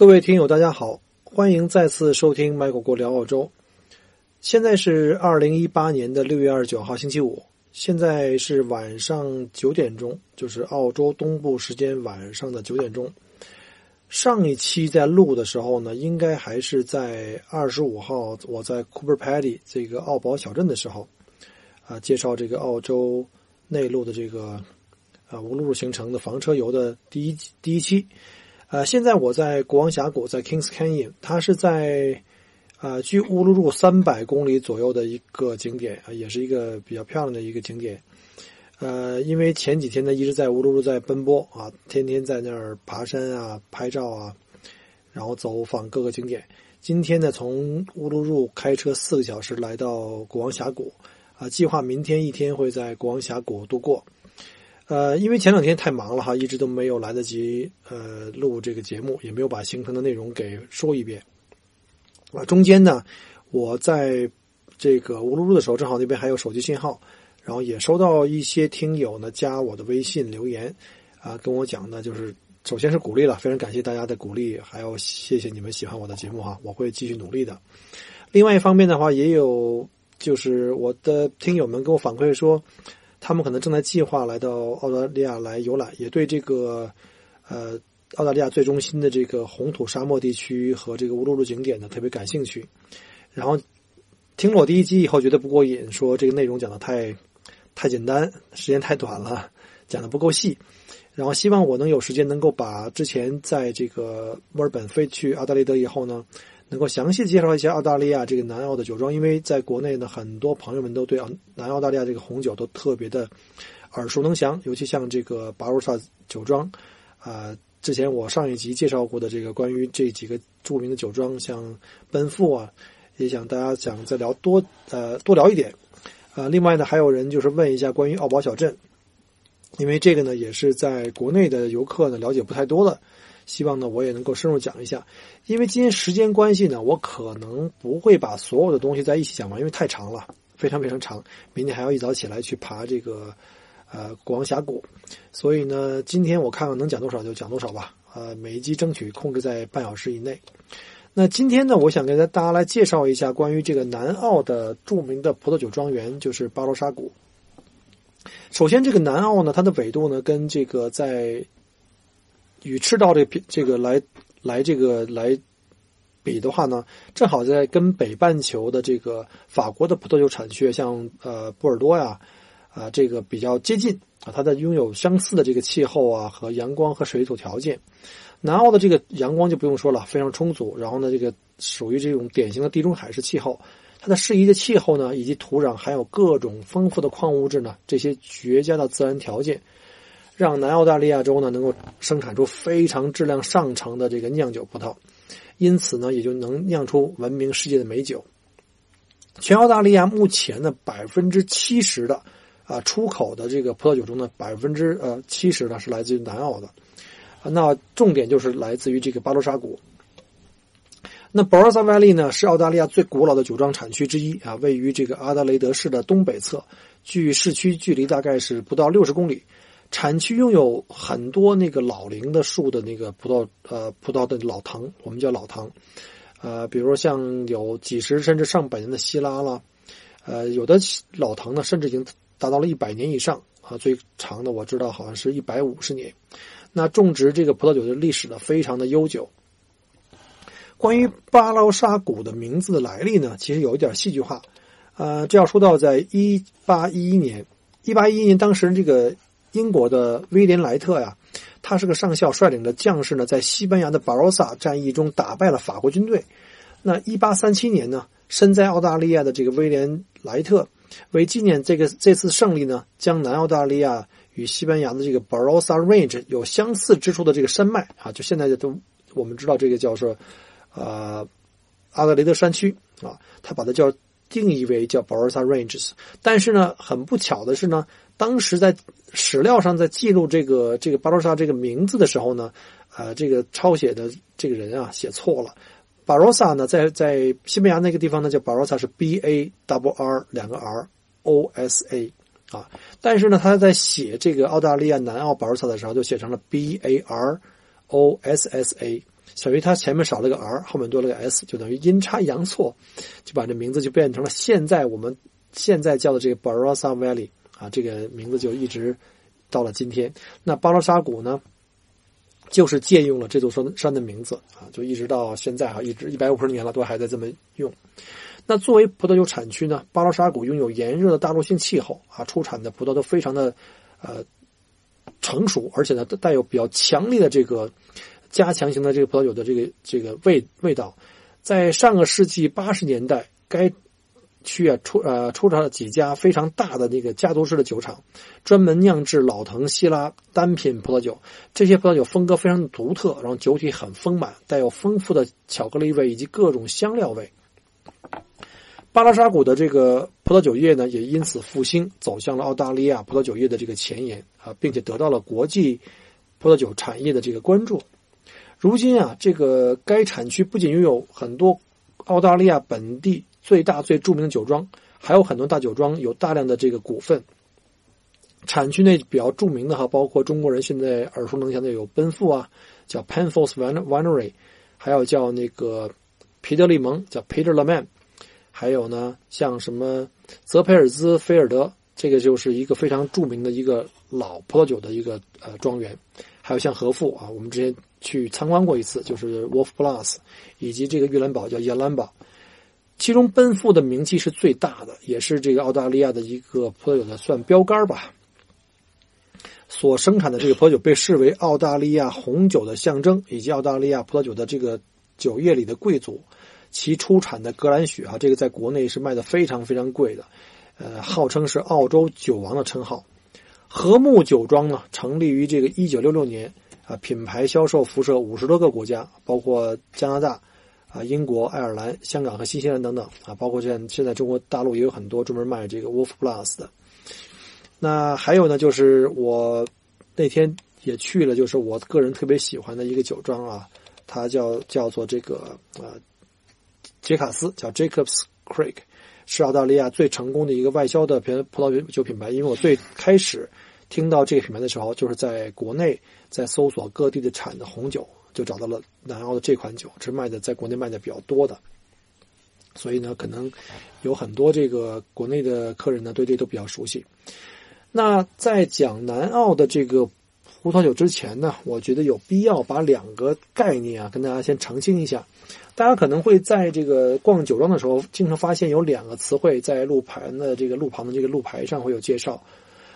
各位听友，大家好，欢迎再次收听麦果果聊澳洲。现在是二零一八年的六月二十九号星期五，现在是晚上九点钟，就是澳洲东部时间晚上的九点钟。上一期在录的时候呢，应该还是在二十五号，我在 Cooper Paddy 这个澳宝小镇的时候，啊，介绍这个澳洲内陆的这个啊无路行程的房车游的第一第一期。呃，现在我在国王峡谷，在 Kings Canyon，它是在，呃，距乌鲁鲁三百公里左右的一个景点啊，也是一个比较漂亮的一个景点。呃，因为前几天呢一直在乌鲁鲁在奔波啊，天天在那儿爬山啊、拍照啊，然后走访各个景点。今天呢，从乌鲁鲁开车四个小时来到国王峡谷，啊，计划明天一天会在国王峡谷度过。呃，因为前两天太忙了哈，一直都没有来得及呃录这个节目，也没有把行程的内容给说一遍。啊，中间呢，我在这个乌鲁鲁的时候，正好那边还有手机信号，然后也收到一些听友呢加我的微信留言，啊，跟我讲呢，就是首先是鼓励了，非常感谢大家的鼓励，还要谢谢你们喜欢我的节目哈，我会继续努力的。另外一方面的话，也有就是我的听友们跟我反馈说。他们可能正在计划来到澳大利亚来游览，也对这个，呃，澳大利亚最中心的这个红土沙漠地区和这个乌鲁鲁景点呢特别感兴趣。然后听了我第一集以后觉得不过瘾，说这个内容讲的太太简单，时间太短了，讲的不够细。然后希望我能有时间能够把之前在这个墨尔本飞去阿德雷德以后呢。能够详细介绍一下澳大利亚这个南澳的酒庄，因为在国内呢，很多朋友们都对南澳大利亚这个红酒都特别的耳熟能详，尤其像这个巴罗萨酒庄，啊，之前我上一集介绍过的这个关于这几个著名的酒庄，像奔富啊，也想大家想再聊多呃多聊一点，啊，另外呢，还有人就是问一下关于澳宝小镇，因为这个呢也是在国内的游客呢了解不太多了。希望呢，我也能够深入讲一下，因为今天时间关系呢，我可能不会把所有的东西在一起讲完，因为太长了，非常非常长。明天还要一早起来去爬这个，呃，国王峡谷，所以呢，今天我看看能讲多少就讲多少吧。呃，每一集争取控制在半小时以内。那今天呢，我想跟大家来介绍一下关于这个南澳的著名的葡萄酒庄园，就是巴罗沙谷。首先，这个南澳呢，它的纬度呢，跟这个在与赤道这这个来来这个来比的话呢，正好在跟北半球的这个法国的葡萄酒产区，像呃波尔多呀，啊这个比较接近啊，它的拥有相似的这个气候啊和阳光和水土条件。南澳的这个阳光就不用说了，非常充足。然后呢，这个属于这种典型的地中海式气候，它的适宜的气候呢，以及土壤含有各种丰富的矿物质呢，这些绝佳的自然条件。让南澳大利亚州呢能够生产出非常质量上乘的这个酿酒葡萄，因此呢也就能酿出闻名世界的美酒。全澳大利亚目前呢百分之七十的啊出口的这个葡萄酒中呢百分之呃七十呢是来自于南澳的，那重点就是来自于这个巴罗沙谷。那 Barossa Valley 呢是澳大利亚最古老的酒庄产区之一啊，位于这个阿德雷德市的东北侧，距市区距离大概是不到六十公里。产区拥有很多那个老龄的树的那个葡萄，呃，葡萄的老藤，我们叫老藤，呃，比如像有几十甚至上百年的希拉啦，呃，有的老藤呢，甚至已经达到了一百年以上啊，最长的我知道好像是一百五十年。那种植这个葡萄酒的历史呢，非常的悠久。关于巴劳沙谷的名字的来历呢，其实有一点戏剧化，呃，这要说到在一八一一年，一八一一年当时这个。英国的威廉莱特呀，他是个上校，率领的将士呢，在西班牙的巴罗萨战役中打败了法国军队。那一八三七年呢，身在澳大利亚的这个威廉莱特为纪念这个这次胜利呢，将南澳大利亚与西班牙的这个 Barossa Range 有相似之处的这个山脉啊，就现在的都我们知道这个叫做呃阿德雷德山区啊，他把它叫定义为叫 Barossa Ranges。但是呢，很不巧的是呢，当时在史料上在记录这个这个巴罗萨这个名字的时候呢，呃，这个抄写的这个人啊写错了。巴罗萨呢，在在西班牙那个地方呢叫巴罗萨是 B A W R 两个 R O S A 啊，但是呢他在写这个澳大利亚南澳巴罗萨的时候就写成了 B A R O S S A，等于他前面少了个 R，后面多了个 S，就等于阴差阳错，就把这名字就变成了现在我们现在叫的这个 Barossa Valley 啊，这个名字就一直到了今天。那巴罗沙谷呢？就是借用了这座山山的名字啊，就一直到现在啊，一直一百五十年了，都还在这么用。那作为葡萄酒产区呢，巴罗沙谷拥有炎热的大陆性气候啊，出产的葡萄都非常的呃成熟，而且呢带有比较强烈的这个加强型的这个葡萄酒的这个这个味味道。在上个世纪八十年代，该区啊出呃出产了几家非常大的那个家族式的酒厂，专门酿制老藤希拉单品葡萄酒。这些葡萄酒风格非常独特，然后酒体很丰满，带有丰富的巧克力味以及各种香料味。巴拉沙谷的这个葡萄酒业呢，也因此复兴，走向了澳大利亚葡萄酒业的这个前沿啊，并且得到了国际葡萄酒产业的这个关注。如今啊，这个该产区不仅拥有很多澳大利亚本地。最大最著名的酒庄，还有很多大酒庄有大量的这个股份。产区内比较著名的哈，包括中国人现在耳熟能详的有奔富啊，叫 Penfolds Winery，还有叫那个皮特利蒙，叫 Peter Leman，还有呢像什么泽佩尔兹菲尔德，这个就是一个非常著名的一个老葡萄酒的一个呃庄园。还有像和富啊，我们之前去参观过一次，就是 Wolf Plus，以及这个玉兰堡叫叶兰堡。其中奔富的名气是最大的，也是这个澳大利亚的一个葡萄酒的算标杆吧。所生产的这个葡萄酒被视为澳大利亚红酒的象征，以及澳大利亚葡萄酒的这个酒业里的贵族。其出产的格兰许啊，这个在国内是卖的非常非常贵的，呃，号称是澳洲酒王的称号。和睦酒庄呢，成立于这个一九六六年，啊，品牌销售辐射五十多个国家，包括加拿大。啊，英国、爱尔兰、香港和新西兰等等啊，包括现现在中国大陆也有很多专门卖这个 Wolf Plus 的。那还有呢，就是我那天也去了，就是我个人特别喜欢的一个酒庄啊，它叫叫做这个啊杰卡斯，叫 Jacobs Creek，是澳大利亚最成功的一个外销的葡葡萄酒品牌。因为我最开始听到这个品牌的时候，就是在国内在搜索各地的产的红酒。就找到了南澳的这款酒，是卖的在国内卖的比较多的，所以呢，可能有很多这个国内的客人呢，对这都比较熟悉。那在讲南澳的这个葡萄酒之前呢，我觉得有必要把两个概念啊，跟大家先澄清一下。大家可能会在这个逛酒庄的时候，经常发现有两个词汇在路牌的这个路旁的这个路牌上会有介绍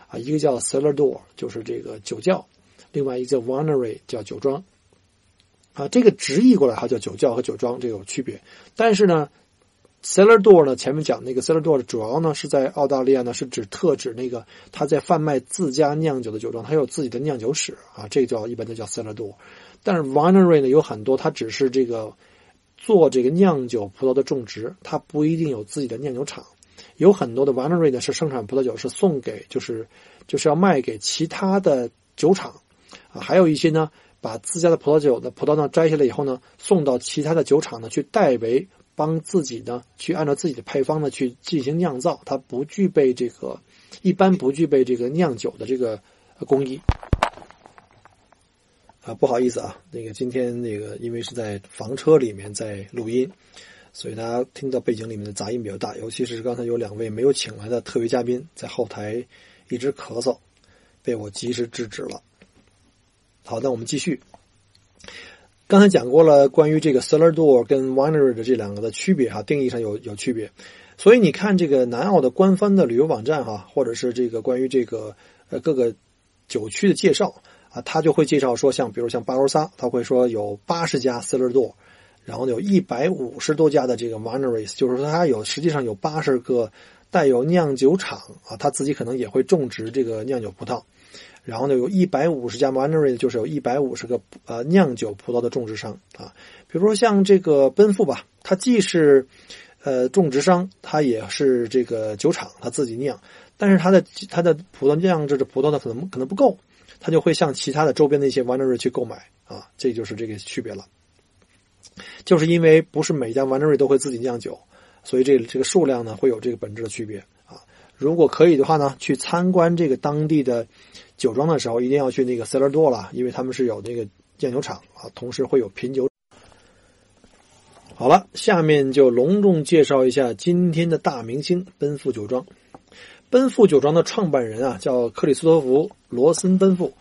啊，一个叫 cellar door，就是这个酒窖；另外一个叫 winery，叫酒庄。啊，这个直译过来哈叫酒窖和酒庄，这有区别。但是呢，cellar door 呢，前面讲那个 cellar door 主要呢是在澳大利亚呢是指特指那个他在贩卖自家酿酒的酒庄，他有自己的酿酒史啊，这个叫一般都叫 cellar door。但是 winery 呢有很多，它只是这个做这个酿酒葡萄的种植，它不一定有自己的酿酒厂。有很多的 winery 呢是生产葡萄酒是送给就是就是要卖给其他的酒厂啊，还有一些呢。把自家的葡萄酒的葡萄呢摘下来以后呢，送到其他的酒厂呢去代为帮自己呢去按照自己的配方呢去进行酿造，它不具备这个一般不具备这个酿酒的这个工艺。啊，不好意思啊，那个今天那个因为是在房车里面在录音，所以大家听到背景里面的杂音比较大，尤其是刚才有两位没有请来的特约嘉宾在后台一直咳嗽，被我及时制止了。好，那我们继续。刚才讲过了关于这个 cellar door 跟 winery 的这两个的区别哈，定义上有有区别。所以你看这个南澳的官方的旅游网站哈，或者是这个关于这个呃各个酒区的介绍啊，他就会介绍说，像比如像巴罗萨，他会说有八十家 cellar door，然后有一百五十多家的这个 wineries，就是说它有实际上有八十个带有酿酒厂啊，他自己可能也会种植这个酿酒葡萄。然后呢，有一百五十家 winery，就是有一百五十个呃酿酒葡萄的种植商啊。比如说像这个奔富吧，它既是呃种植商，它也是这个酒厂，它自己酿。但是它的它的葡萄酿制的葡萄呢，可能可能不够，它就会向其他的周边的一些 winery 去购买啊。这就是这个区别了。就是因为不是每家 winery 都会自己酿酒，所以这这个数量呢会有这个本质的区别。如果可以的话呢，去参观这个当地的。酒庄的时候一定要去那个 cellar d o 了，因为他们是有那个酿酒厂啊，同时会有品酒。好了，下面就隆重介绍一下今天的大明星奔富酒庄。奔富酒庄的创办人啊，叫克里斯托弗·罗森·奔富，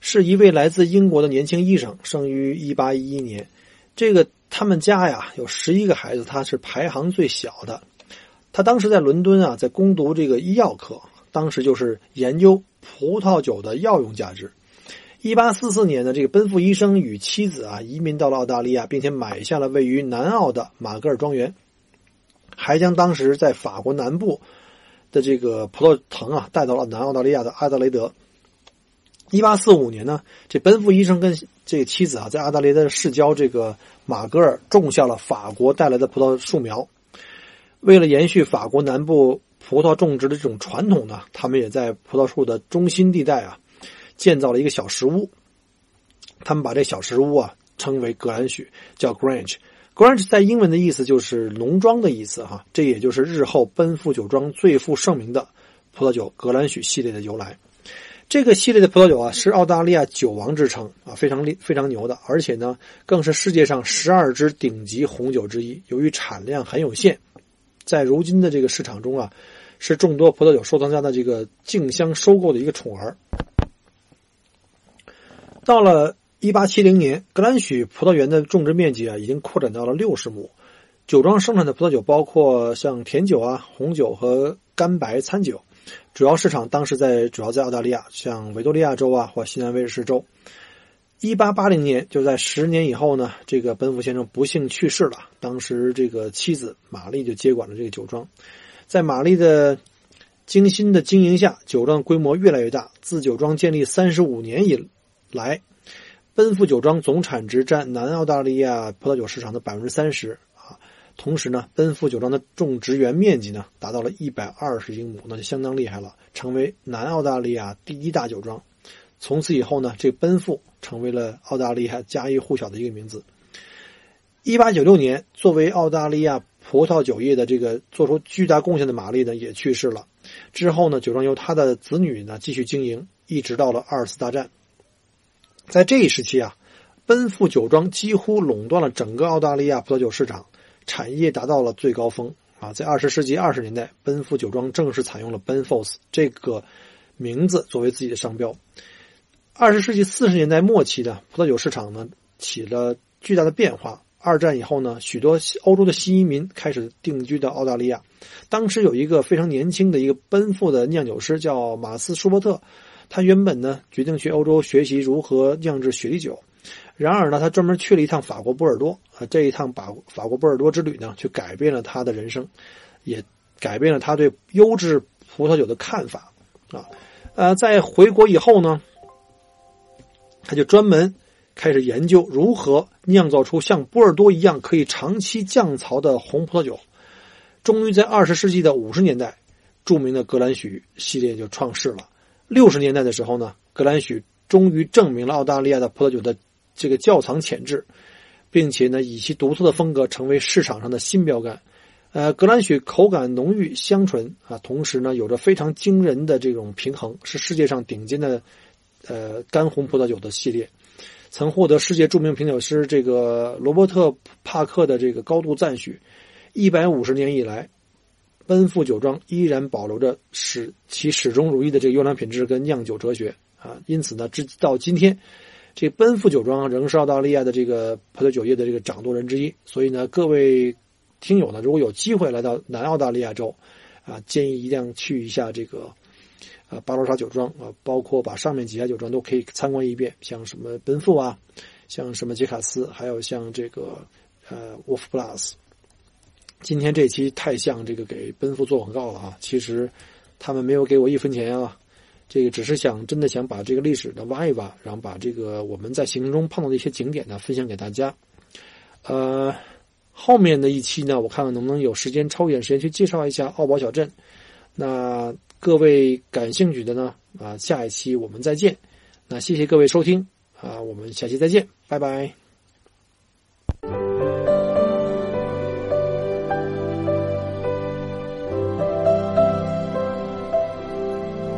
是一位来自英国的年轻医生，生于1811年。这个他们家呀有十一个孩子，他是排行最小的。他当时在伦敦啊，在攻读这个医药课，当时就是研究。葡萄酒的药用价值。一八四四年呢，这个奔赴医生与妻子啊移民到了澳大利亚，并且买下了位于南澳的马格尔庄园，还将当时在法国南部的这个葡萄藤啊带到了南澳大利亚的阿德雷德。一八四五年呢，这奔赴医生跟这个妻子啊在阿德雷德市郊这个马格尔种下了法国带来的葡萄树苗，为了延续法国南部。葡萄种植的这种传统呢，他们也在葡萄树的中心地带啊，建造了一个小石屋。他们把这小石屋啊称为格兰许，叫 Grange。Grange 在英文的意思就是农庄的意思哈，这也就是日后奔富酒庄最负盛名的葡萄酒格兰许系列的由来。这个系列的葡萄酒啊，是澳大利亚酒王之称啊，非常厉非常牛的，而且呢，更是世界上十二支顶级红酒之一。由于产量很有限，在如今的这个市场中啊。是众多葡萄酒收藏家的这个竞相收购的一个宠儿。到了一八七零年，格兰许葡萄园的种植面积啊，已经扩展到了六十亩。酒庄生产的葡萄酒包括像甜酒啊、红酒和干白餐酒。主要市场当时在主要在澳大利亚，像维多利亚州啊或西南威尔士州。一八八零年，就在十年以后呢，这个奔富先生不幸去世了。当时这个妻子玛丽就接管了这个酒庄。在玛丽的精心的经营下，酒庄规模越来越大。自酒庄建立三十五年以来，奔富酒庄总产值占南澳大利亚葡萄酒市场的百分之三十啊。同时呢，奔富酒庄的种植园面积呢达到了一百二十英亩，那就相当厉害了，成为南澳大利亚第一大酒庄。从此以后呢，这奔富成为了澳大利亚家喻户晓的一个名字。一八九六年，作为澳大利亚。葡萄酒业的这个做出巨大贡献的玛丽呢，也去世了。之后呢，酒庄由他的子女呢继续经营，一直到了二次大战。在这一时期啊，奔富酒庄几乎垄断了整个澳大利亚葡萄酒市场，产业达到了最高峰啊。在二十世纪二十年代，奔富酒庄正式采用了 Benfolds 这个名字作为自己的商标。二十世纪四十年代末期的葡萄酒市场呢，起了巨大的变化。二战以后呢，许多欧洲的新移民开始定居到澳大利亚。当时有一个非常年轻的一个奔赴的酿酒师叫马斯舒伯特，他原本呢决定去欧洲学习如何酿制雪莉酒。然而呢，他专门去了一趟法国波尔多啊，这一趟法法国波尔多之旅呢，却改变了他的人生，也改变了他对优质葡萄酒的看法啊。呃，在回国以后呢，他就专门。开始研究如何酿造出像波尔多一样可以长期降槽的红葡萄酒，终于在二十世纪的五十年代，著名的格兰许系列就创世了。六十年代的时候呢，格兰许终于证明了澳大利亚的葡萄酒的这个窖藏潜质，并且呢，以其独特的风格成为市场上的新标杆。呃，格兰许口感浓郁香醇啊，同时呢，有着非常惊人的这种平衡，是世界上顶尖的呃干红葡萄酒的系列。曾获得世界著名品酒师这个罗伯特·帕克的这个高度赞许。一百五十年以来，奔富酒庄依然保留着始其始终如一的这个优良品质跟酿酒哲学啊。因此呢，直到今天，这奔富酒庄仍是澳大利亚的这个葡萄酒业的这个掌舵人之一。所以呢，各位听友呢，如果有机会来到南澳大利亚州，啊，建议一定要去一下这个。啊，巴罗沙酒庄啊，包括把上面几家酒庄都可以参观一遍，像什么奔富啊，像什么杰卡斯，还有像这个呃沃夫 plus。今天这期太像这个给奔赴做广告了啊！其实他们没有给我一分钱啊，这个只是想真的想把这个历史呢挖一挖，然后把这个我们在行程中碰到的一些景点呢分享给大家。呃，后面的一期呢，我看看能不能有时间抽一点时间去介绍一下奥堡小镇。那各位感兴趣的呢，啊，下一期我们再见。那谢谢各位收听啊，我们下期再见，拜拜。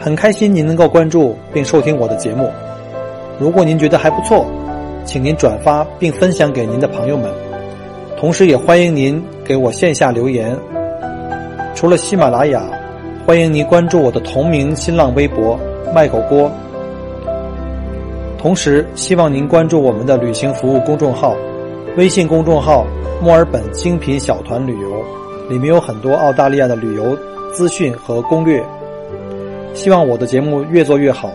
很开心您能够关注并收听我的节目。如果您觉得还不错，请您转发并分享给您的朋友们。同时，也欢迎您给我线下留言。除了喜马拉雅，欢迎您关注我的同名新浪微博“麦狗锅”。同时，希望您关注我们的旅行服务公众号，微信公众号“墨尔本精品小团旅游”，里面有很多澳大利亚的旅游资讯和攻略。希望我的节目越做越好。